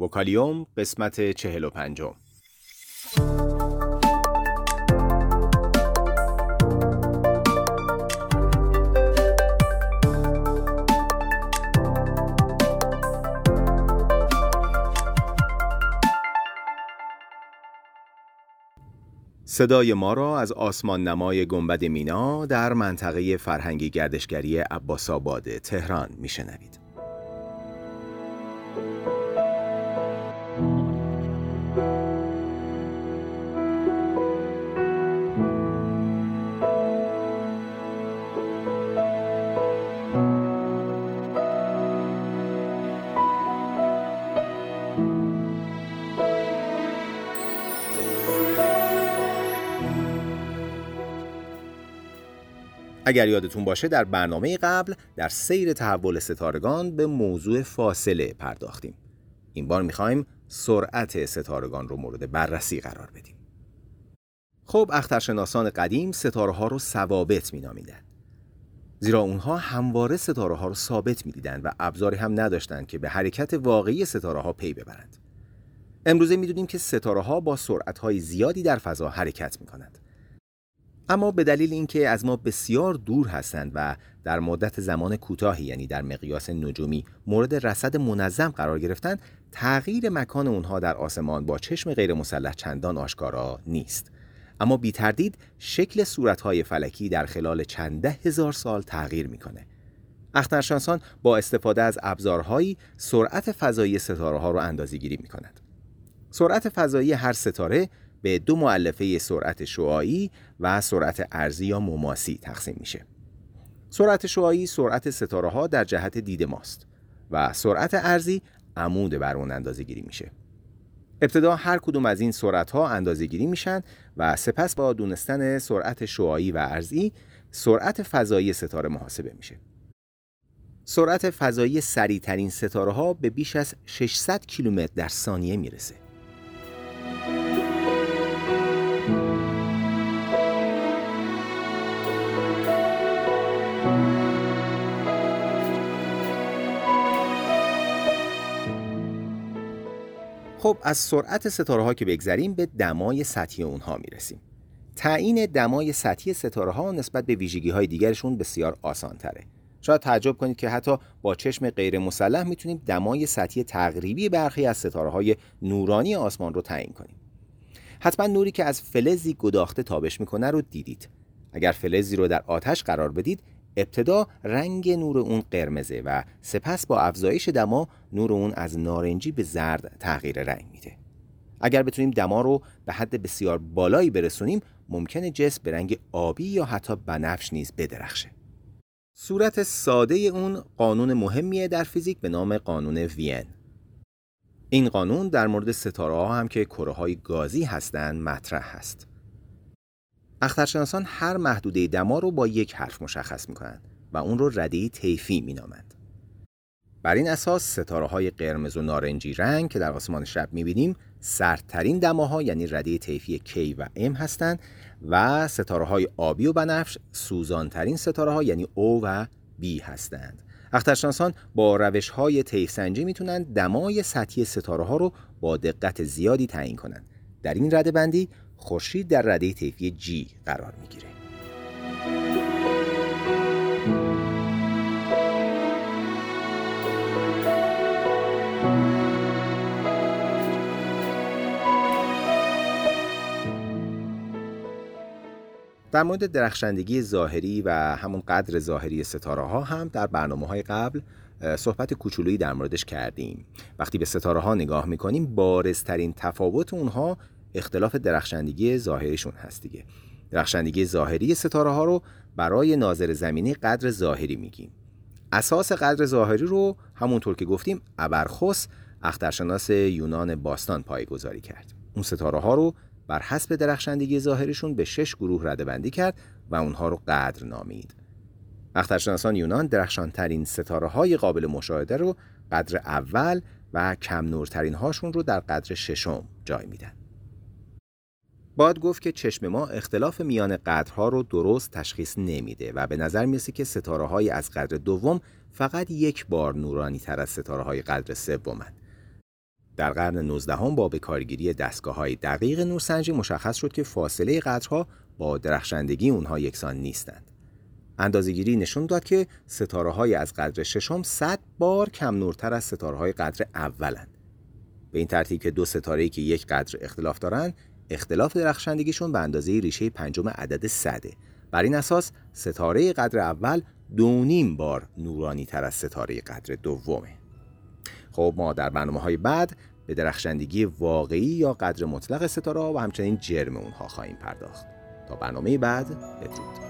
وکالیوم قسمت چهل و پنجم صدای ما را از آسمان نمای گنبد مینا در منطقه فرهنگی گردشگری عباس آباد تهران میشنوید. اگر یادتون باشه در برنامه قبل در سیر تحول ستارگان به موضوع فاصله پرداختیم. این بار می‌خوایم سرعت ستارگان رو مورد بررسی قرار بدیم. خب اخترشناسان قدیم ستاره ها رو ثوابت مینامیدند. زیرا اونها همواره ستاره ها رو ثابت می‌دیدند و ابزاری هم نداشتند که به حرکت واقعی ستاره ها پی ببرند. امروزه می‌دونیم که ستاره ها با سرعت های زیادی در فضا حرکت می کنند. اما به دلیل اینکه از ما بسیار دور هستند و در مدت زمان کوتاهی یعنی در مقیاس نجومی مورد رصد منظم قرار گرفتند تغییر مکان اونها در آسمان با چشم غیر مسلح چندان آشکارا نیست اما بی تردید شکل صورتهای فلکی در خلال چند ده هزار سال تغییر می‌کنه اخترشانسان با استفاده از ابزارهایی سرعت فضایی ستاره ها رو اندازه گیری می. سرعت فضایی هر ستاره به دو معلفه سرعت شعاعی و سرعت ارزی یا مماسی تقسیم میشه. سرعت شعاعی سرعت ستاره ها در جهت دید ماست و سرعت ارزی عمود بر اون اندازه گیری میشه. ابتدا هر کدوم از این سرعت ها اندازه گیری میشن و سپس با دونستن سرعت شعاعی و ارزی سرعت فضایی ستاره محاسبه میشه. سرعت فضایی سریعترین ستاره ها به بیش از 600 کیلومتر در ثانیه می‌رسه. خب از سرعت ستاره ها که بگذریم به دمای سطحی اونها می‌رسیم. تعیین دمای سطحی ستاره ها نسبت به ویژگی های دیگرشون بسیار آسان تره شاید تعجب کنید که حتی با چشم غیر مسلح می‌تونیم دمای سطحی تقریبی برخی از ستاره های نورانی آسمان رو تعیین کنیم. حتما نوری که از فلزی گداخته تابش می‌کنه رو دیدید. اگر فلزی رو در آتش قرار بدید ابتدا رنگ نور اون قرمزه و سپس با افزایش دما نور اون از نارنجی به زرد تغییر رنگ میده. اگر بتونیم دما رو به حد بسیار بالایی برسونیم ممکنه جسم به رنگ آبی یا حتی بنفش نیز بدرخشه. صورت ساده اون قانون مهمیه در فیزیک به نام قانون وین. این قانون در مورد ستاره ها هم که کره های گازی هستند مطرح هست. اخترشناسان هر محدوده دما رو با یک حرف مشخص می کنند و اون رو رده طیفی می نامند. بر این اساس ستاره های قرمز و نارنجی رنگ که در آسمان شب می بینیم سردترین دماها یعنی رده طیفی K و M هستند و ستاره های آبی و بنفش سوزانترین ستاره ها یعنی O و B هستند. اخترشناسان با روش های طیف سنجی می‌تونن دمای سطحی ستاره ها رو با دقت زیادی تعیین کنند. در این رده بندی خورشید در رده طیفی G قرار می‌گیره. در مورد درخشندگی ظاهری و همون قدر ظاهری ستاره ها هم در برنامه های قبل صحبت کوچولویی در موردش کردیم. وقتی به ستاره ها نگاه می‌کنیم بارزترین تفاوت اونها اختلاف درخشندگی ظاهریشون هست دیگه. درخشندگی ظاهری ستاره ها رو برای ناظر زمینی قدر ظاهری میگیم. اساس قدر ظاهری رو همونطور که گفتیم ابرخوس اخترشناس یونان باستان پایگذاری کرد. اون ستاره ها رو بر حسب درخشندگی ظاهریشون به شش گروه رده بندی کرد و اونها رو قدر نامید اخترشناسان یونان درخشانترین ستاره های قابل مشاهده رو قدر اول و کم نورترین هاشون رو در قدر ششم جای میدن باید گفت که چشم ما اختلاف میان قدرها رو درست تشخیص نمیده و به نظر می‌رسه که ستاره های از قدر دوم فقط یک بار نورانی تر از ستاره های قدر سومند. در قرن 19 هم با به کارگیری دستگاه های دقیق نورسنجی مشخص شد که فاصله قطرها با درخشندگی اونها یکسان نیستند. اندازهگیری نشون داد که ستاره های از قدر ششم 100 بار کم نورتر از ستاره های قدر اولند. به این ترتیب که دو ستاره که یک قدر اختلاف دارند، اختلاف درخشندگیشون به اندازه ریشه پنجم عدد صده. بر این اساس ستاره قدر اول دو نیم بار نورانی تر از ستاره قدر دومه. خب ما در برنامه های بعد به درخشندگی واقعی یا قدر مطلق ستاره و همچنین جرم اونها خواهیم پرداخت. تا برنامه بعد بدرود.